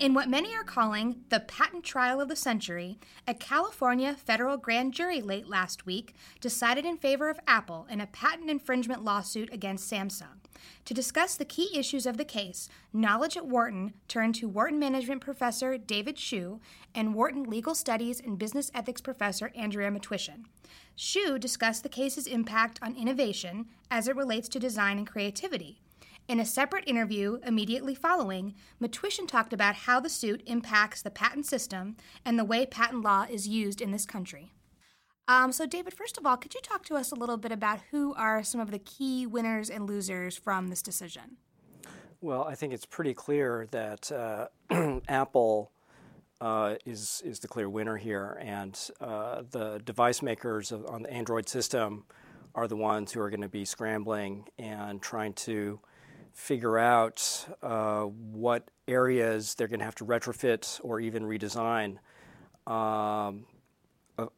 In what many are calling the patent trial of the century, a California federal grand jury late last week decided in favor of Apple in a patent infringement lawsuit against Samsung. To discuss the key issues of the case, Knowledge at Wharton turned to Wharton Management Professor David Hsu and Wharton Legal Studies and Business Ethics Professor Andrea Matwyshyn. Shu discussed the case's impact on innovation as it relates to design and creativity. In a separate interview immediately following, Matwyshyn talked about how the suit impacts the patent system and the way patent law is used in this country. Um, so, David, first of all, could you talk to us a little bit about who are some of the key winners and losers from this decision? Well, I think it's pretty clear that uh, Apple uh, is is the clear winner here, and uh, the device makers on the Android system are the ones who are going to be scrambling and trying to figure out uh, what areas they're going to have to retrofit or even redesign. Um,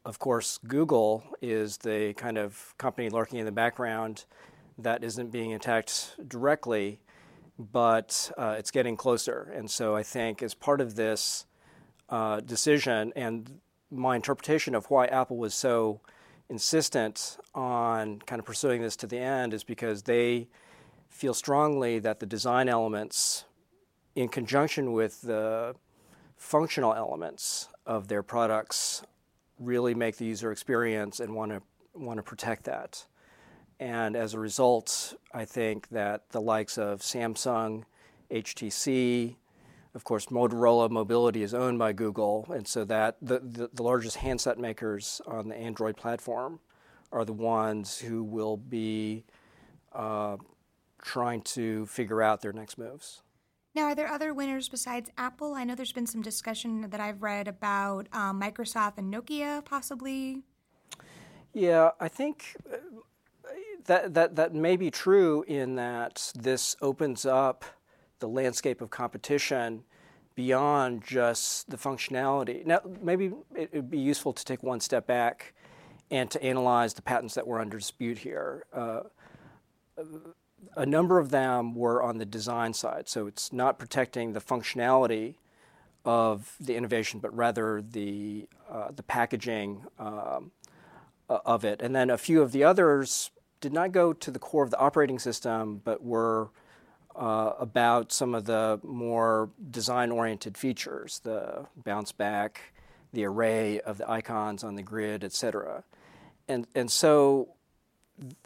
of course, Google is the kind of company lurking in the background that isn't being attacked directly, but uh, it's getting closer. And so I think as part of this uh, decision and my interpretation of why Apple was so insistent on kind of pursuing this to the end is because they feel strongly that the design elements, in conjunction with the functional elements of their products, really make the user experience and want to want to protect that. And as a result, I think that the likes of Samsung, HTC, of course, Motorola Mobility is owned by Google, and so that the, the, the largest handset makers on the Android platform are the ones who will be uh, trying to figure out their next moves. Now, are there other winners besides Apple? I know there's been some discussion that I've read about um, Microsoft and Nokia possibly. Yeah, I think uh, that, that, that may be true in that this opens up the landscape of competition beyond just the functionality. Now, maybe it would be useful to take one step back and to analyze the patents that were under dispute here. Uh, a number of them were on the design side, so it's not protecting the functionality of the innovation, but rather the uh, the packaging um, of it. And then a few of the others did not go to the core of the operating system, but were uh, about some of the more design-oriented features, the bounce back, the array of the icons on the grid, et cetera. And and so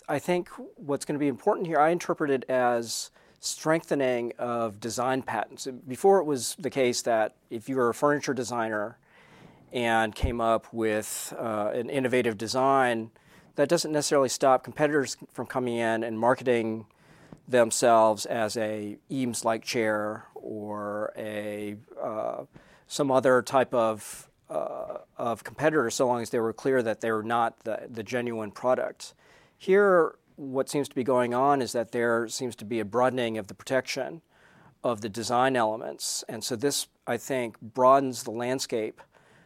I think what's going to be important here, I interpret it as strengthening of design patents. Before it was the case that if you were a furniture designer and came up with uh, an innovative design, that doesn't necessarily stop competitors from coming in and marketing themselves as a Eames-like chair or a uh, some other type of uh, of competitor, so long as they were clear that they were not the, the genuine product. Here, what seems to be going on is that there seems to be a broadening of the protection of the design elements. And so this, I think, broadens the landscape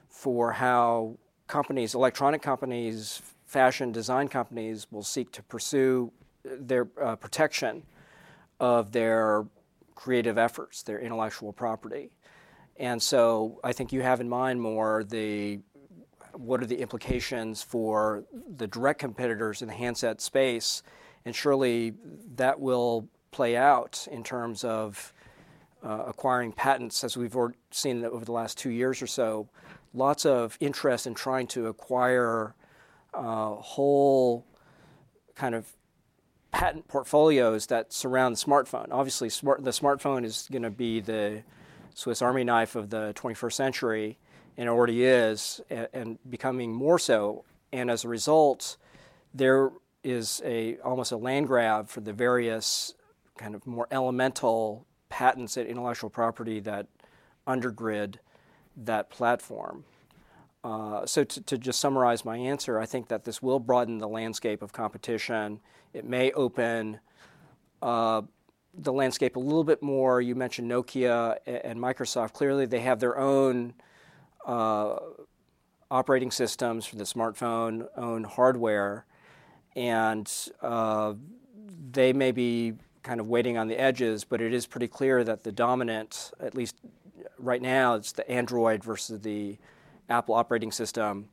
for how companies, electronic companies, fashion design companies will seek to pursue their uh, protection of their creative efforts, their intellectual property. And so I think you have in mind more the what are the implications for the direct competitors in the handset space? And surely that will play out in terms of uh, acquiring patents, as we've seen over the last two years or so. Lots of interest in trying to acquire uh, whole kind of patent portfolios that surround the smartphone. Obviously, smart, the smartphone is going to be the Swiss Army knife of the 21st century and it already is, and, and becoming more so. And as a result, there is a almost a land grab for the various kind of more elemental patents and intellectual property that undergrid that platform. Uh, so to, to, just summarize my answer, I think that this will broaden the landscape of competition. It may open uh, the landscape a little bit more. You mentioned Nokia and Microsoft. Clearly, they have their own uh, operating systems for the smartphone, own hardware, and uh, they may be kind of waiting on the edges, but it is pretty clear that the dominant, at least right now, it's the Android versus the Apple operating system.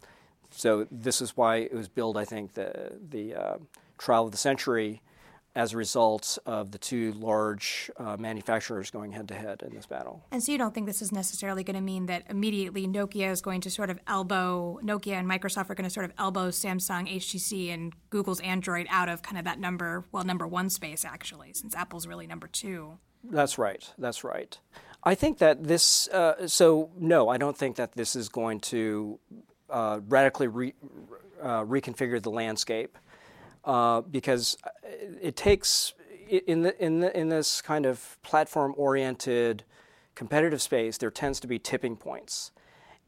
So this is why it was billed, I think, the the uh, trial of the century as a result of the two large uh, manufacturers going head to head in this battle. And so you don't think this is necessarily going to mean that immediately Nokia is going to sort of elbow, Nokia and Microsoft are going to sort of elbow Samsung, HTC, and Google's Android out of kind of that number, well, number one space actually, since Apple's really number two. That's right. That's right. I think that this, uh, so no, I don't think that this is going to uh, radically re, uh, reconfigure the landscape uh, because it takes in the, in the, in this kind of platform oriented competitive space there tends to be tipping points.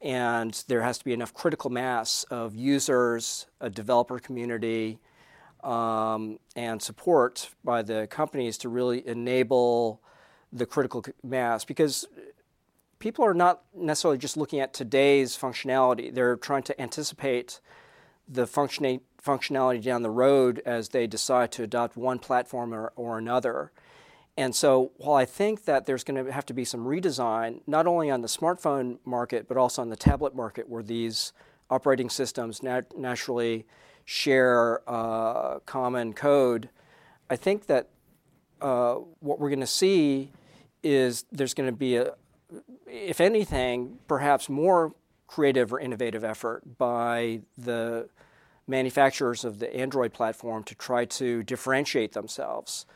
And there has to be enough critical mass of users a developer community um, and support by the companies to really enable the critical mass. Because people are not necessarily just looking at today's functionality. They're trying to anticipate the functioning functionality down the road as they decide to adopt one platform or, or another. And so, while I think that there's going to have to be some redesign, not only on the smartphone market, but also on the tablet market, where these operating systems nat- naturally share uh, common code, I think that uh, what we're going to see is there's going to be a, if anything, perhaps more creative or innovative effort by the manufacturers of the Android platform to try to differentiate themselves.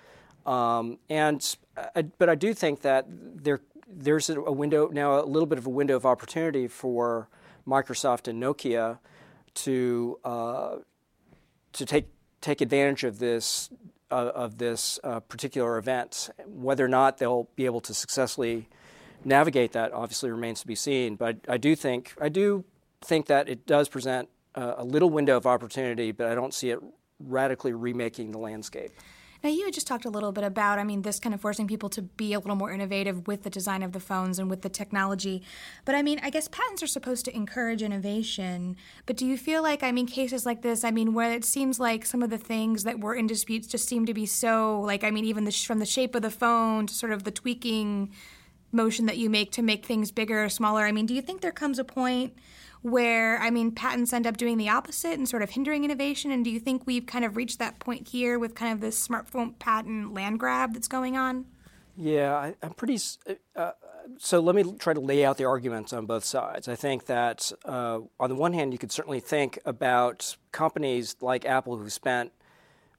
Um, and I, but I do think that there there's a window now, a little bit of a window of opportunity for Microsoft and Nokia to uh, to take take advantage of this uh, of this uh, particular event. Whether or not they'll be able to successfully navigate that obviously remains to be seen. But I do think I do think that it does present a little window of opportunity, but I don't see it radically remaking the landscape. Now, you had just talked a little bit about, I mean, this kind of forcing people to be a little more innovative with the design of the phones and with the technology. But I mean, I guess patents are supposed to encourage innovation. But do you feel like, I mean, cases like this, I mean, where it seems like some of the things that were in disputes just seem to be so, like, I mean, even the, from the shape of the phone to sort of the tweaking motion that you make to make things bigger or smaller, I mean, do you think there comes a point where, I mean, patents end up doing the opposite and sort of hindering innovation? And do you think we've kind of reached that point here with kind of this smartphone patent land grab that's going on? Yeah, I, am pretty. Uh, uh, so let me try to lay out the arguments on both sides. I think that uh, on the one hand, you could certainly think about companies like Apple who spent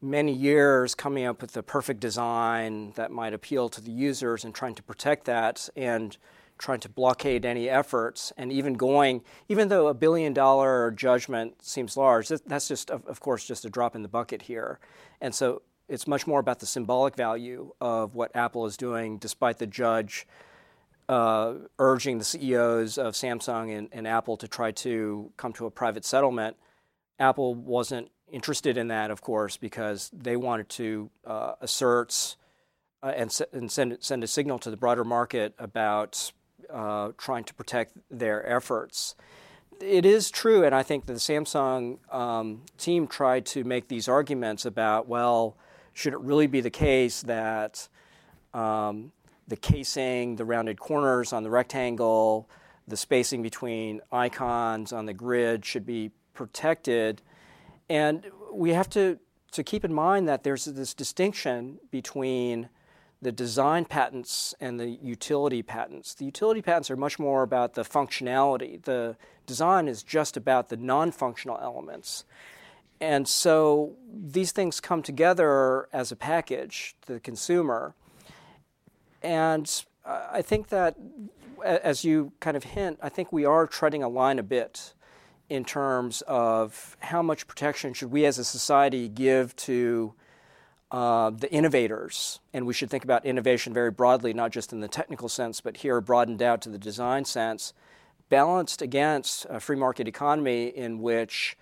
many years coming up with the perfect design that might appeal to the users and trying to protect that and trying to blockade any efforts, and even going, even though a billion dollar judgment seems large, that's just, of course, just a drop in the bucket here. And so it's much more about the symbolic value of what Apple is doing, despite the judge uh, urging the CEOs of Samsung and, and, Apple to try to come to a private settlement. Apple wasn't interested in that, of course, because they wanted to uh, assert uh, and, and send, send a signal to the broader market about uh, trying to protect their efforts. It is true, and I think the Samsung um, team tried to make these arguments about, well, should it really be the case that um, the casing, the rounded corners on the rectangle, the spacing between icons on the grid should be protected? And we have to, to keep in mind that there's this distinction between the design patents and the utility patents. The utility patents are much more about the functionality. The design is just about the non functional elements. And so these things come together as a package to the consumer. And I think that, as you kind of hint, I think we are treading a line a bit in terms of how much protection should we as a society give to uh, the innovators, and we should think about innovation very broadly, not just in the technical sense, but here broadened out to the design sense, balanced against a free market economy in which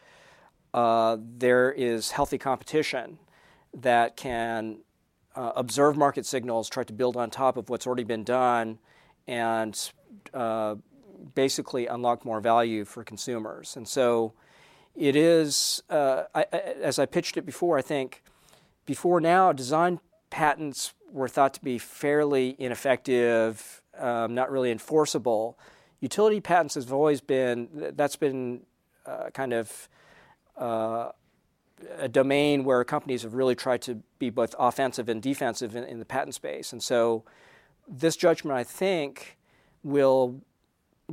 uh, there is healthy competition that can uh, observe market signals, try to build on top of what's already been done, and uh, basically unlock more value for consumers. And so it is, uh, I, I, as I pitched it before, I think before now, design patents were thought to be fairly ineffective, um, not really enforceable. Utility patents have always been, that's been uh, kind of uh, a domain where companies have really tried to be both offensive and defensive in, in the patent space. And so this judgment, I think, will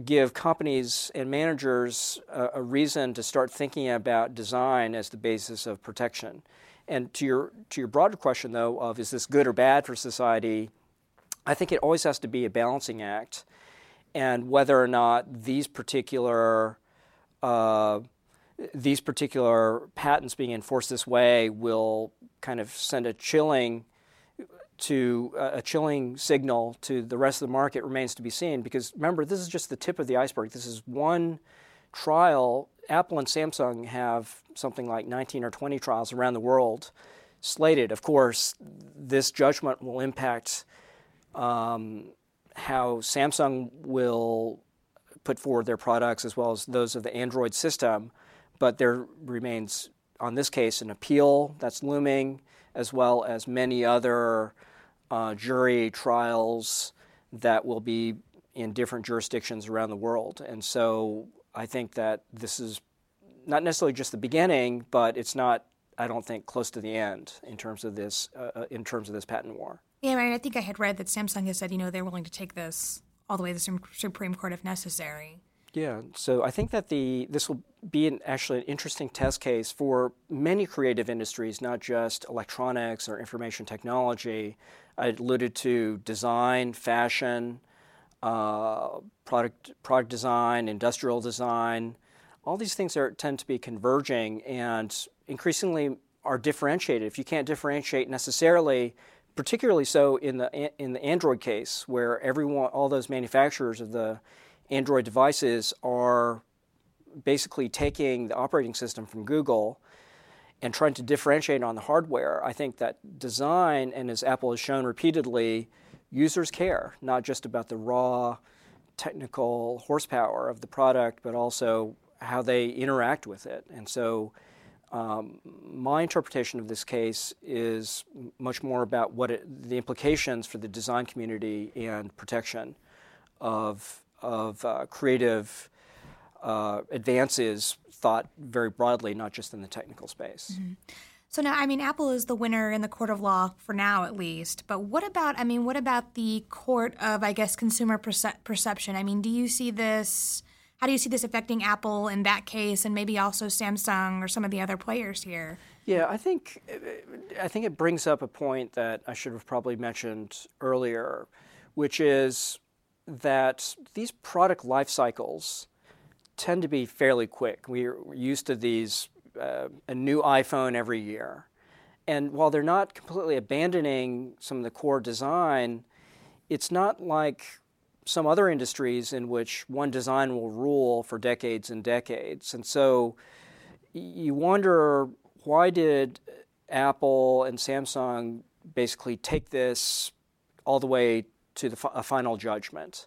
give companies and managers a, a, reason to start thinking about design as the basis of protection. And to your to your broader question though of is this good or bad for society, I think it always has to be a balancing act, and whether or not these particular uh, these particular patents being enforced this way will kind of send a chilling to uh, a chilling signal to the rest of the market remains to be seen because remember this is just the tip of the iceberg. This is one trial. Apple and samsung have something like 19 or 20 trials around the world slated. Of course this judgment will impact um, how samsung will put forward their products as well as those of the android system but there remains on this case an appeal that's looming as well as many other uh, jury trials that will be in different jurisdictions around the world. And so I think that this is not necessarily just the beginning, but it's not, I don't think, close to the end in terms of this, uh, uh in terms of this patent war. Yeah, I, mean, I think I had read that Samsung has said, you know, they're willing to take this all the way to the Supreme Court if necessary. Yeah, so I think that the this will be an, actually an interesting test case for many creative industries, not just electronics or information technology. I alluded to design, fashion, uh, product product design, industrial design. All these things are, tend to be converging and increasingly are differentiated. If you can't differentiate necessarily, particularly so in the in the Android case, where everyone, all those manufacturers of the Android devices are basically taking the operating system from Google and trying to differentiate on the hardware. I think that design, and as Apple has shown repeatedly, users care, not just about the raw technical horsepower of the product, but also how they interact with it. And so, um, my interpretation of this case is much more about what it, the implications for the design community and protection of of uh, creative uh, advances thought very broadly, not just in the technical space. Mm-hmm. So now, I mean, Apple is the winner in the court of law for now, at least. But what about, I mean, what about the court of, I guess, consumer perce- perception? I mean, do you see this? How do you see this affecting Apple in that case, and maybe also Samsung or some of the other players here? Yeah, I think I think it brings up a point that I should have probably mentioned earlier, which is that these product life cycles tend to be fairly quick. We're used to these uh, a new iPhone every year. And while they're not completely abandoning some of the core design, it's not like some other industries in which one design will rule for decades and decades. And so you wonder why did Apple and Samsung basically take this all the way to the, a final judgment.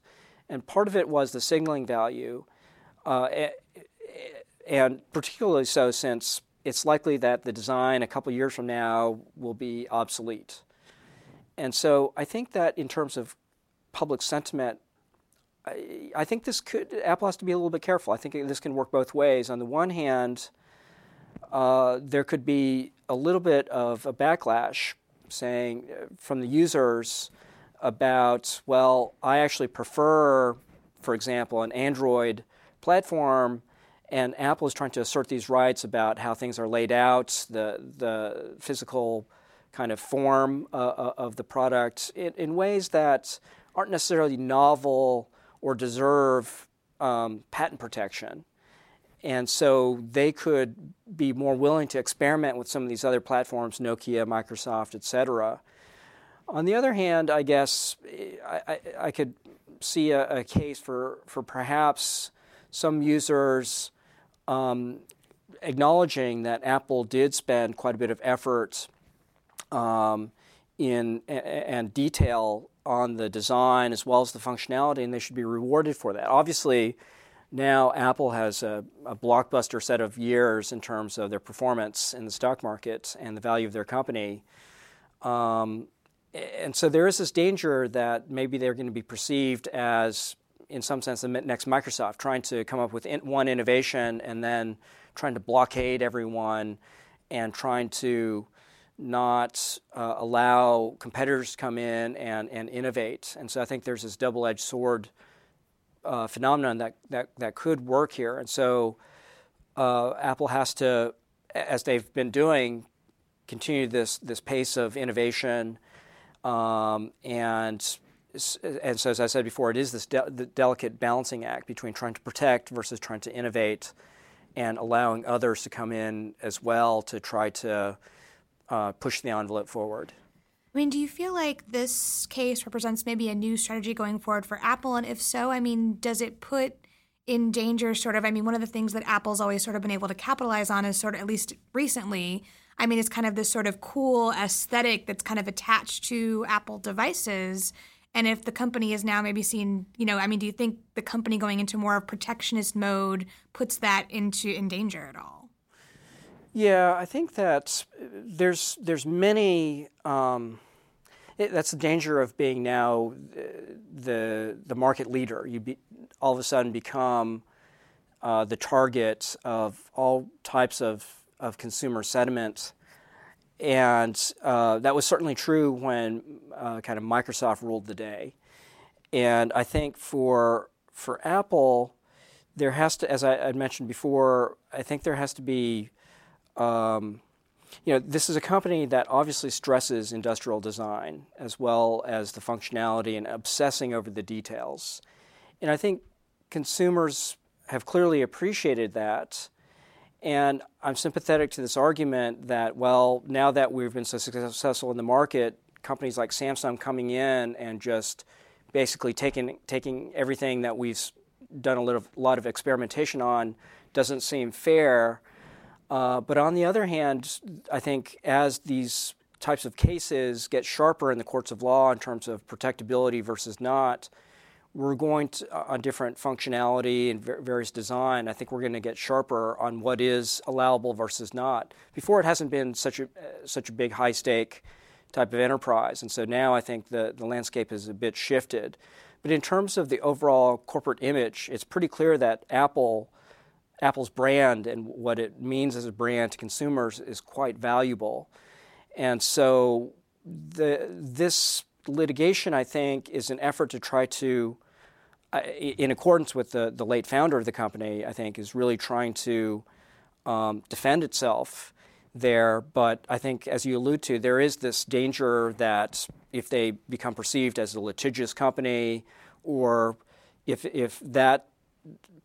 And part of it was the signaling value, uh, and particularly so since it's likely that the design a couple years from now will be obsolete. And so I think that in terms of public sentiment, I, I, think this could Apple has to be a little bit careful. I think this can work both ways. On the one hand, uh, there could be a little bit of a backlash, saying uh, from the users about, well, I actually prefer, for example, an Android platform, and Apple is trying to assert these rights about how things are laid out, the, the physical kind of form uh, uh of the product, in, in, ways that aren't necessarily novel or deserve um, patent protection. And so they could be more willing to experiment with some of these other platforms, Nokia, Microsoft, et cetera, on the other hand, I guess I, I, I could see a, a, case for, for perhaps some users um, acknowledging that Apple did spend quite a bit of effort um, in and detail on the design as well as the functionality, and they should be rewarded for that. Obviously, now Apple has a, a, blockbuster set of years in terms of their performance in the stock market and the value of their company. Um, and so there is this danger that maybe they're going to be perceived as, in some sense, the next Microsoft, trying to come up with in, one innovation and then trying to blockade everyone and trying to not uh, allow competitors to come in and, and innovate. And so I think there's this double edged sword uh, phenomenon that, that, that could work here. And so uh, Apple has to, as they've been doing, continue this, this pace of innovation. Um, and, and so, as I said before, it is this de- delicate balancing act between trying to protect versus trying to innovate and allowing others to come in as well to try to uh, push the envelope forward. I mean, do you feel like this case represents maybe a new strategy going forward for Apple? And if so, I mean, does it put in danger sort of? I mean, one of the things that Apple's always sort of been able to capitalize on is sort of, at least recently, I mean, it's kind of this sort of cool aesthetic that's kind of attached to Apple devices. And if the company is now maybe seen, you know, I mean, do you think the company going into more of protectionist mode puts that into in danger at all? Yeah, I think that there's there's many. Um, it, that's the danger of being now the the market leader. You be, all of a sudden become uh, the target of all types of of consumer sentiment, and uh, that was certainly true when uh, kind of Microsoft ruled the day. And I think for for Apple, there has to, as I, mentioned before, I think there has to be um, you know, this is a company that obviously stresses industrial design as well as the functionality and obsessing over the details. And I think consumers have clearly appreciated that. And I'm sympathetic to this argument that, well, now that we've been so successful in the market, companies like Samsung coming in and just basically taking taking everything that we've done a little, lot of experimentation on doesn't seem fair. Uh, but on the other hand, I think as these types of cases get sharper in the courts of law in terms of protectability versus not, we're going to, uh, on different functionality and various design, I think we're going to get sharper on what is allowable versus not. Before, it hasn't been such a, uh, such a big high stake type of enterprise. And so now I think the, the landscape is a bit shifted. But in terms of the overall corporate image, it's pretty clear that Apple Apple's brand and what it means as a brand to consumers is quite valuable. And so the, this litigation, I think, is an effort to try to, uh, in accordance with the, the late founder of the company, I think, is really trying to um, defend itself there. But I think, as you allude to, there is this danger that if they become perceived as a litigious company or if, if that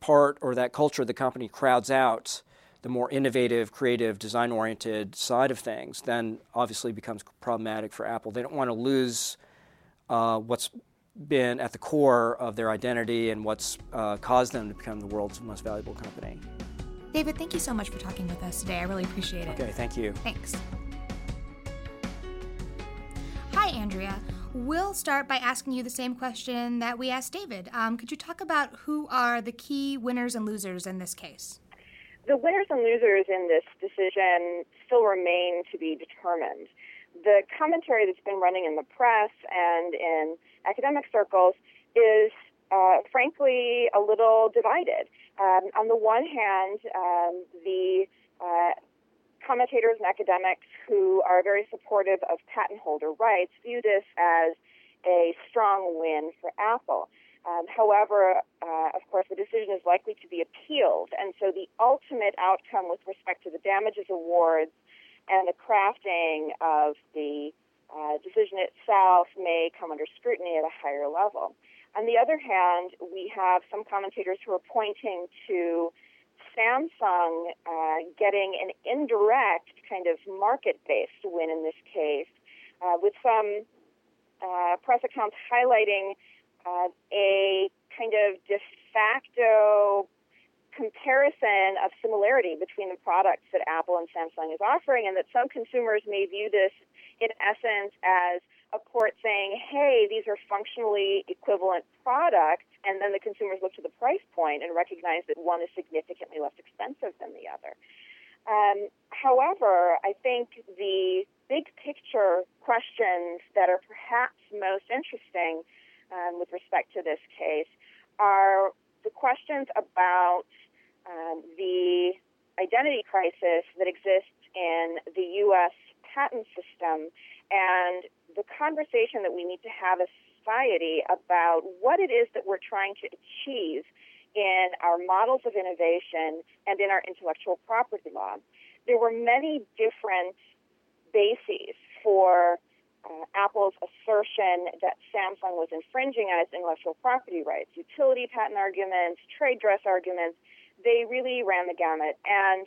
part or that culture of the company crowds out the more innovative, creative, design oriented side of things, then obviously becomes problematic for Apple. They don't want to lose uh, what's been at the core of their identity and what's uh, caused them to become the world's most valuable company. David, thank you so much for talking with us today. I really appreciate it. Okay, thank you. Thanks. Hi, Andrea. We'll start by asking you the same question that we asked David. Um, could you talk about who are the key winners and losers in this case? The winners and losers in this decision still remain to be determined. The commentary that's been running in the press and in academic circles is, uh, frankly, a little divided. Um, on the one hand, um, the uh, commentators and academics who are very supportive of patent holder rights view this as a strong win for Apple. Um, however, uh, of course, the decision is likely to be appealed, and so the ultimate outcome with respect to the damages awards and the crafting of the uh, decision itself may come under scrutiny at a higher level. On the other hand, we have some commentators who are pointing to Samsung uh, getting an indirect kind of market based win in this case, uh, with some uh, press accounts highlighting uh, a kind of de facto comparison of similarity between the products that Apple and Samsung is offering, and that some consumers may view this in essence, as a court saying, hey, these are functionally equivalent products, and then the consumers look to the price point and recognize that one is significantly less expensive than the other. Um, however, I think the big picture questions that are perhaps most interesting um, with respect to this case are the questions about um, the identity crisis that exists in the U.S. patent system and the conversation that we need to have as a society about what it is that we're trying to achieve in our models of innovation and in our intellectual property law. There were many different bases for uh, Apple's assertion that Samsung was infringing on its intellectual property rights, utility patent arguments, trade dress arguments. They really ran the gamut. And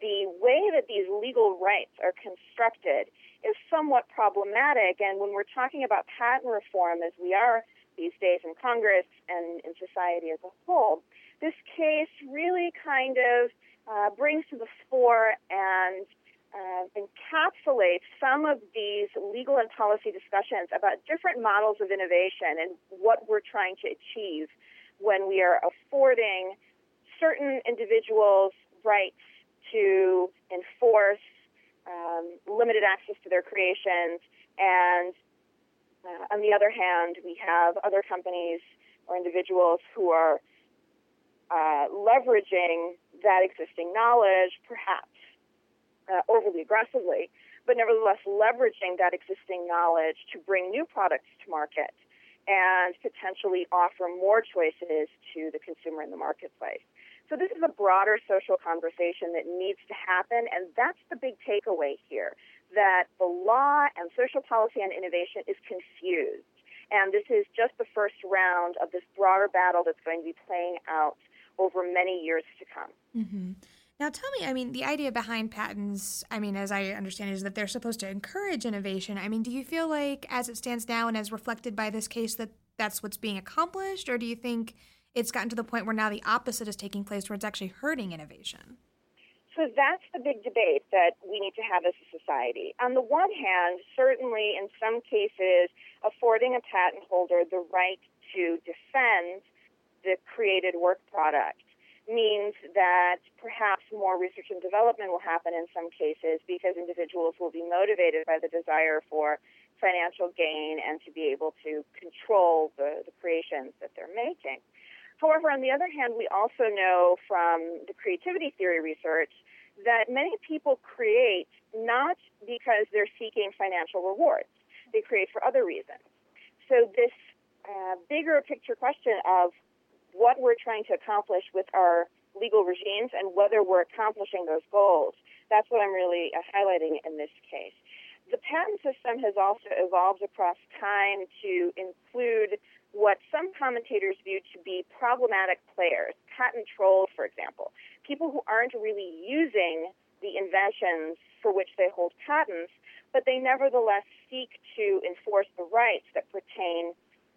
the way that these legal rights are constructed is somewhat problematic. And when we're talking about patent reform, as we are these days in Congress and in society as a whole, this case really kind of uh, brings to the fore and uh, encapsulates some of these legal and policy discussions about different models of innovation and what we're trying to achieve when we are affording certain individuals rights to enforce um, limited access to their creations. And uh, on the other hand, we have other companies or individuals who are uh, leveraging that existing knowledge, perhaps uh, overly aggressively, but nevertheless leveraging that existing knowledge to bring new products to market and potentially offer more choices to the consumer in the marketplace. So this is a broader social conversation that needs to happen, and that's the big takeaway here, that the law and social policy and innovation is confused. And this is just the first round of this broader battle that's going to be playing out over many years to come. Mm-hmm. Now, tell me, I mean, the idea behind patents, I mean, as I understand it, is that they're supposed to encourage innovation. I mean, do you feel like, as it stands now and as reflected by this case, that that's what's being accomplished? Or do you think it's gotten to the point where now the opposite is taking place, where it's actually hurting innovation. So that's the big debate that we need to have as a society. On the one hand, certainly in some cases, affording a patent holder the right to defend the created work product means that perhaps more research and development will happen in some cases because individuals will be motivated by the desire for financial gain and to be able to control the, the creations that they're making. However, on the other hand, we also know from the creativity theory research that many people create not because they're seeking financial rewards. They create for other reasons. So this uh, bigger picture question of what we're trying to accomplish with our legal regimes and whether we're accomplishing those goals, that's what I'm really uh, highlighting in this case. The patent system has also evolved across time to include what some commentators view to be problematic players, patent trolls, for example, people who aren't really using the inventions for which they hold patents, but they nevertheless seek to enforce the rights that pertain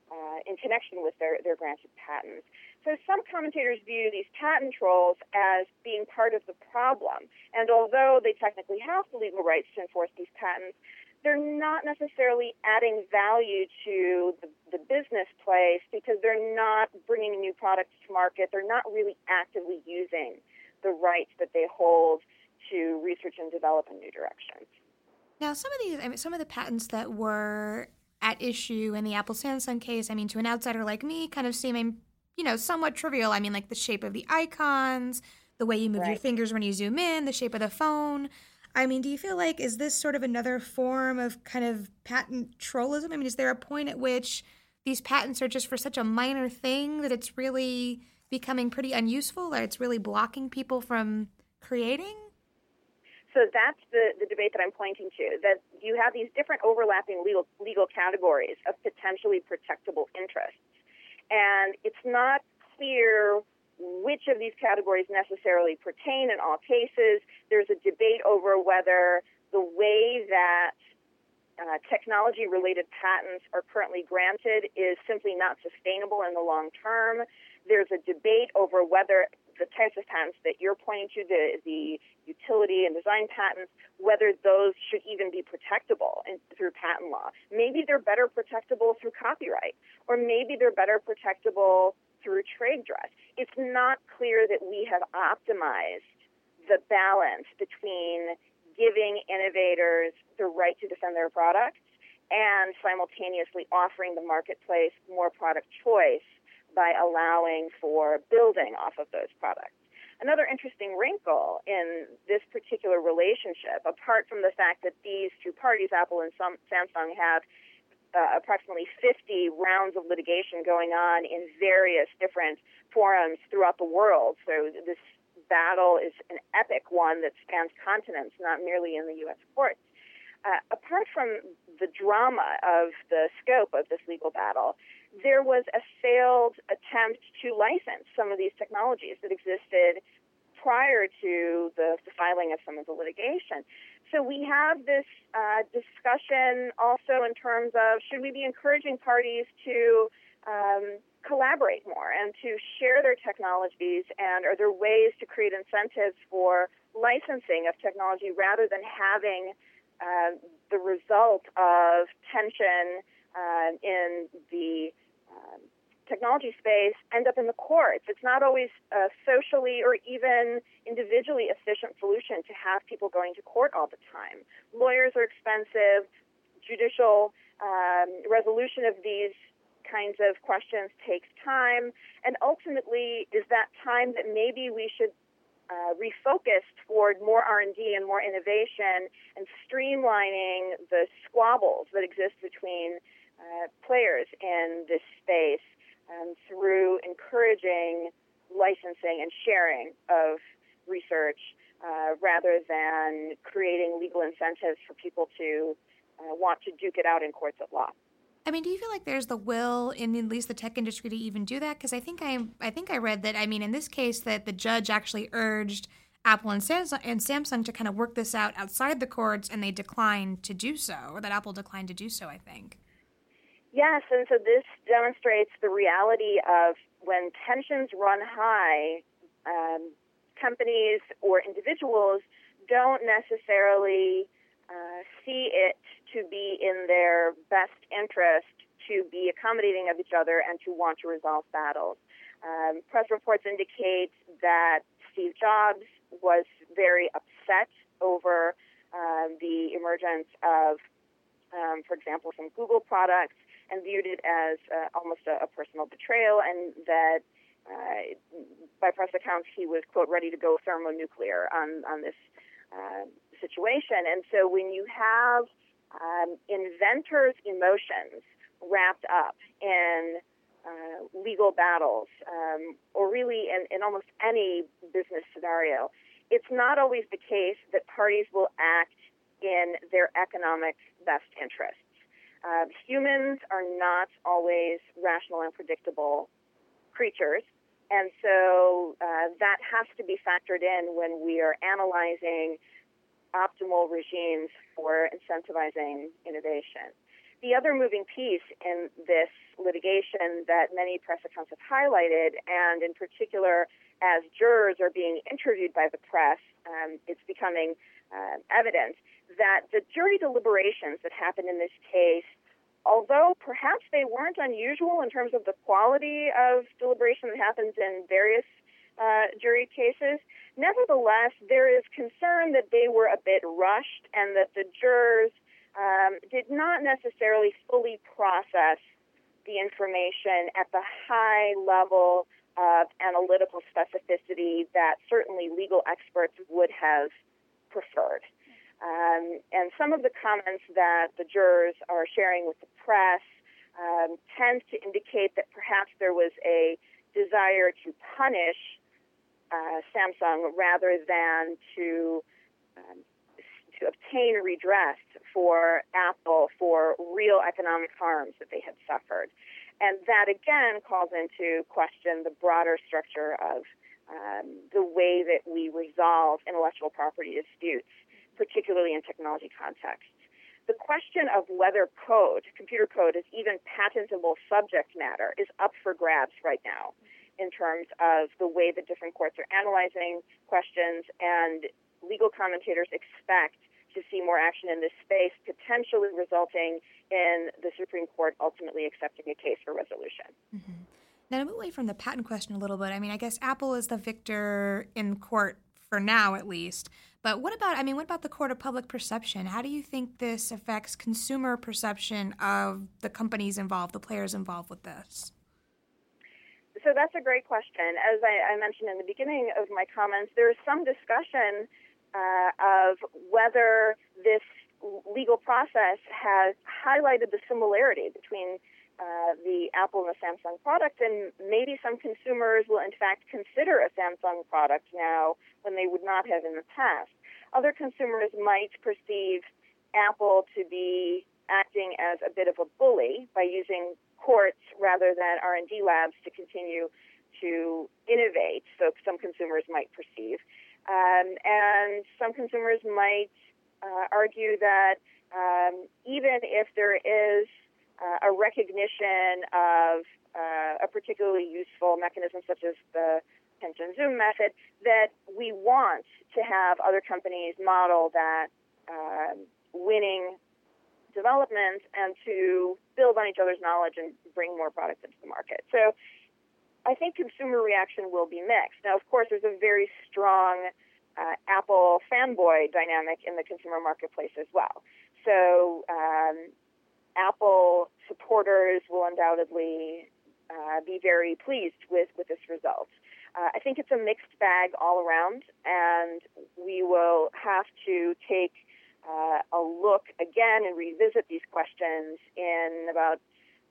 uh, in connection with their, their granted patents. So some commentators view these patent trolls as being part of the problem. And although they technically have the legal rights to enforce these patents, they're not necessarily adding value to the, the business place because they're not bringing new products to market. They're not really actively using the rights that they hold to research and develop in new directions. Now, some of these, I mean, some of the patents that were at issue in the Apple Samsung case, I mean, to an outsider like me, kind of seeming, you know, somewhat trivial. I mean, like the shape of the icons, the way you move right. your fingers when you zoom in, the shape of the phone. I mean, do you feel like is this sort of another form of kind of patent trollism? I mean, is there a point at which these patents are just for such a minor thing that it's really becoming pretty unuseful or it's really blocking people from creating? So that's the, the debate that I'm pointing to, that you have these different overlapping legal, legal categories of potentially protectable interests. And it's not clear which of these categories necessarily pertain in all cases. There's a debate over whether the way that uh, technology related patents are currently granted is simply not sustainable in the long term. There's a debate over whether the types of patents that you're pointing to, the, the utility and design patents, whether those should even be protectable in, through patent law. Maybe they're better protectable through copyright, or maybe they're better protectable through trade dress. It's not clear that we have optimized the balance between giving innovators the right to defend their products and simultaneously offering the marketplace more product choice by allowing for building off of those products. Another interesting wrinkle in this particular relationship, apart from the fact that these two parties, Apple and Samsung, have uh, approximately 50 rounds of litigation going on in various different forums throughout the world. So this battle is an epic one that spans continents, not merely in the U.S. courts. Uh, apart from the drama of the scope of this legal battle, there was a failed attempt to license some of these technologies that existed prior to the, the filing of some of the litigation. So we have this uh, discussion also in terms of should we be encouraging parties to um, collaborate more and to share their technologies, and are there ways to create incentives for licensing of technology rather than having uh, the result of tension uh, in the um, technology space end up in the courts. It's not always a socially or even individually efficient solution to have people going to court all the time. Lawyers are expensive. Judicial um, resolution of these kinds of questions takes time, and ultimately is that time that maybe we should uh, refocus toward more R&D and more innovation and streamlining the squabbles that exist between uh, players in this space um, through encouraging licensing and sharing of research uh, rather than creating legal incentives for people to uh, want to duke it out in courts of law. I mean, do you feel like there's the will in at least the tech industry to even do that? Because I think I, I think I read that. I mean, in this case, that the judge actually urged Apple and Samsung, and Samsung to kind of work this out outside the courts, and they declined to do so, or that Apple declined to do so. I think. Yes, and so this demonstrates the reality of when tensions run high, um, companies or individuals don't necessarily uh, see it to be in their best interest to be accommodating of each other and to want to resolve battles. Um, press reports indicate that Steve Jobs was very upset over uh, the emergence of, um, for example, some Google products and viewed it as uh, almost a, a, personal betrayal, and that uh, by press accounts he was quote ready to go thermonuclear on on this uh, situation. And so when you have um, inventors' emotions wrapped up in uh, legal battles, um, or really in, in almost any business scenario, it's not always the case that parties will act in their economic best interest. Uh, humans are not always rational and predictable creatures, and so uh, that has to be factored in when we are analyzing optimal regimes for incentivizing innovation. The other moving piece in this litigation that many press accounts have highlighted, and in particular as jurors are being interviewed by the press, um, it's becoming uh, evident that the jury deliberations that happened in this case, although perhaps they weren't unusual in terms of the quality of deliberation that happens in various uh, jury cases, nevertheless, there is concern that they were a bit rushed and that the jurors um, did not necessarily fully process the information at the high level of analytical specificity that certainly legal experts would have preferred. And some of the comments that the jurors are sharing with the press um, tend to indicate that perhaps there was a desire to punish uh, Samsung rather than to um, to obtain redress for Apple for real economic harms that they had suffered. And that again calls into question the broader structure of um, the way that we resolve intellectual property disputes particularly in technology contexts. The question of whether code, computer code, is even patentable subject matter is up for grabs right now. in terms of the way that different courts are analyzing questions, and legal commentators expect to see more action in this space, potentially resulting in the Supreme Court ultimately accepting a case for resolution. Mm-hmm. Now, to move away from the patent question a little bit, I mean, I guess Apple is the victor in court for now, at least. But what about, I mean, what about the court of public perception? How do you think this affects consumer perception of the companies involved, the players involved with this? So that's a great question. As I, I mentioned in the beginning of my comments, there is some discussion uh, of whether this legal process has highlighted the similarity between uh, the Apple and the Samsung product, and maybe some consumers will in fact consider a Samsung product now when they would not have in the past. Other consumers might perceive Apple to be acting as a bit of a bully by using courts rather than R&D labs to continue to innovate. So some consumers might perceive. Um, and some consumers might uh, argue that um, even if there is uh, a recognition of uh, a particularly useful mechanism such as the and zoom method, that we want to have other companies model that um, winning development and to build on each other's knowledge and bring more products into the market. So I think consumer reaction will be mixed. Now, of course, there's a very strong uh, Apple fanboy dynamic in the consumer marketplace as well. So um, Apple supporters will undoubtedly uh, be very pleased with, with this result. Uh, I think it's a mixed bag all around, and we will have to take uh, a look again and revisit these questions in about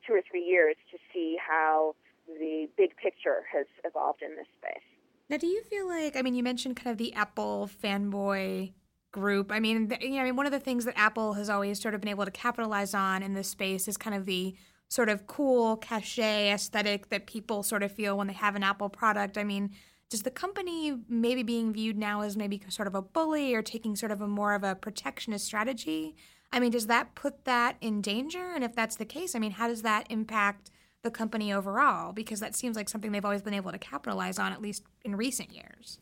two or three years to see how the big picture has evolved in this space. Now, do you feel like, I mean, you mentioned kind of the Apple fanboy group. I mean, you know, I mean, one of the things that Apple has always sort of been able to capitalize on in this space is kind of the sort of cool cachet aesthetic that people sort of feel when they have an Apple product. I mean, does the company maybe being viewed now as maybe sort of a bully or taking sort of a more of a protectionist strategy? I mean, does that put that in danger? And if that's the case, I mean, how does that impact the company overall? Because that seems like something they've always been able to capitalize on, at least in recent years.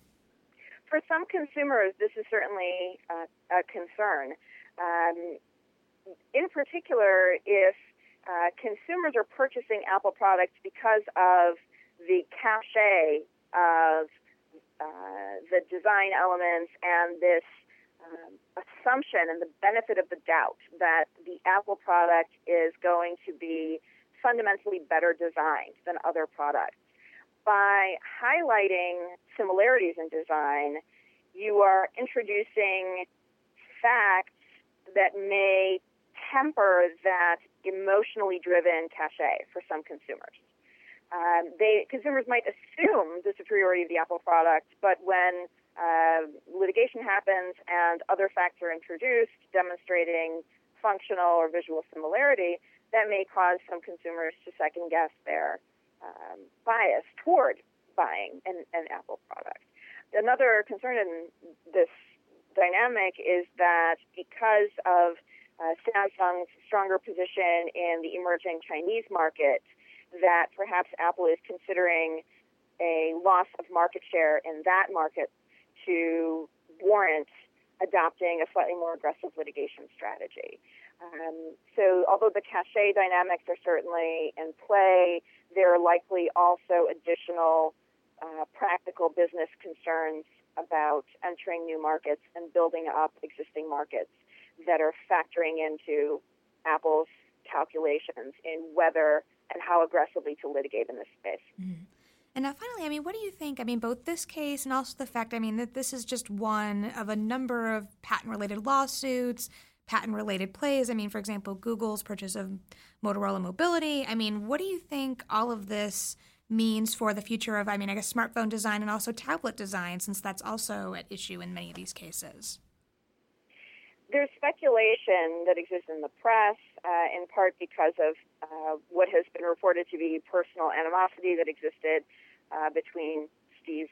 For some consumers, this is certainly a concern. Um, in particular, if uh, consumers are purchasing Apple products because of the cachet of uh, the design elements and this um, assumption and the benefit of the doubt that the Apple product is going to be fundamentally better designed than other products. By highlighting similarities in design, you are introducing facts that may temper that emotionally driven cachet for some consumers um, they consumers might assume the superiority of the Apple product, but when uh, litigation happens and other facts are introduced demonstrating functional or visual similarity, that may cause some consumers to second guess their um, bias toward buying an, an Apple product. Another concern in this dynamic is that because of uh, Samsung's stronger position in the emerging Chinese market, that perhaps Apple is considering a loss of market share in that market to warrant adopting a slightly more aggressive litigation strategy. Um, so, although the cachet dynamics are certainly in play, there are likely also additional uh, practical business concerns about entering new markets and building up existing markets that are factoring into Apple's calculations in whether and how aggressively to litigate in this space. Mm-hmm. And now, finally, I mean, what do you think? I mean, both this case and also the fact, I mean, that this is just one of a number of patent related lawsuits, patent related plays. I mean, for example, Google's purchase of Motorola Mobility. I mean, what do you think all of this means for the future of, I mean, I guess smartphone design and also tablet design, since that's also at issue in many of these cases? There's speculation that exists in the press, uh, in part because of uh, what has been reported to be personal animosity that existed uh, between Steve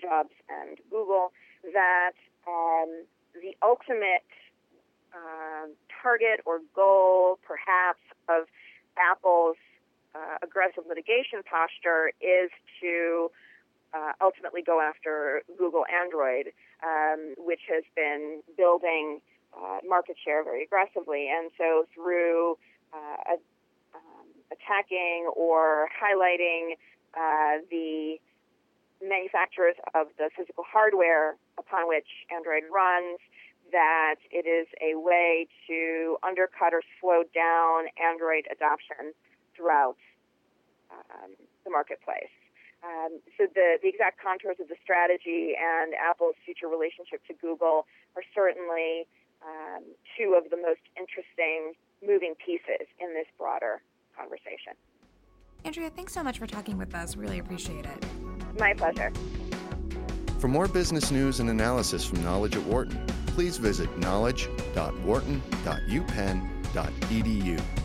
Jobs and Google, that um, the ultimate um, target or goal, perhaps, of Apple's uh, aggressive litigation posture is to uh, ultimately go after Google Android, um, which has been building uh, market share very aggressively. And so through uh, um, attacking or highlighting uh, the manufacturers of the physical hardware upon which Android runs, that it is a way to undercut or slow down Android adoption throughout um, the marketplace. Um, so the, the exact contours of the strategy and Apple's future relationship to Google are certainly um, two of the most interesting moving pieces in this broader conversation. Andrea, thanks so much for talking with us. Really appreciate it. My pleasure. For more business news and analysis from Knowledge at Wharton, please visit knowledge.wharton.upenn.edu.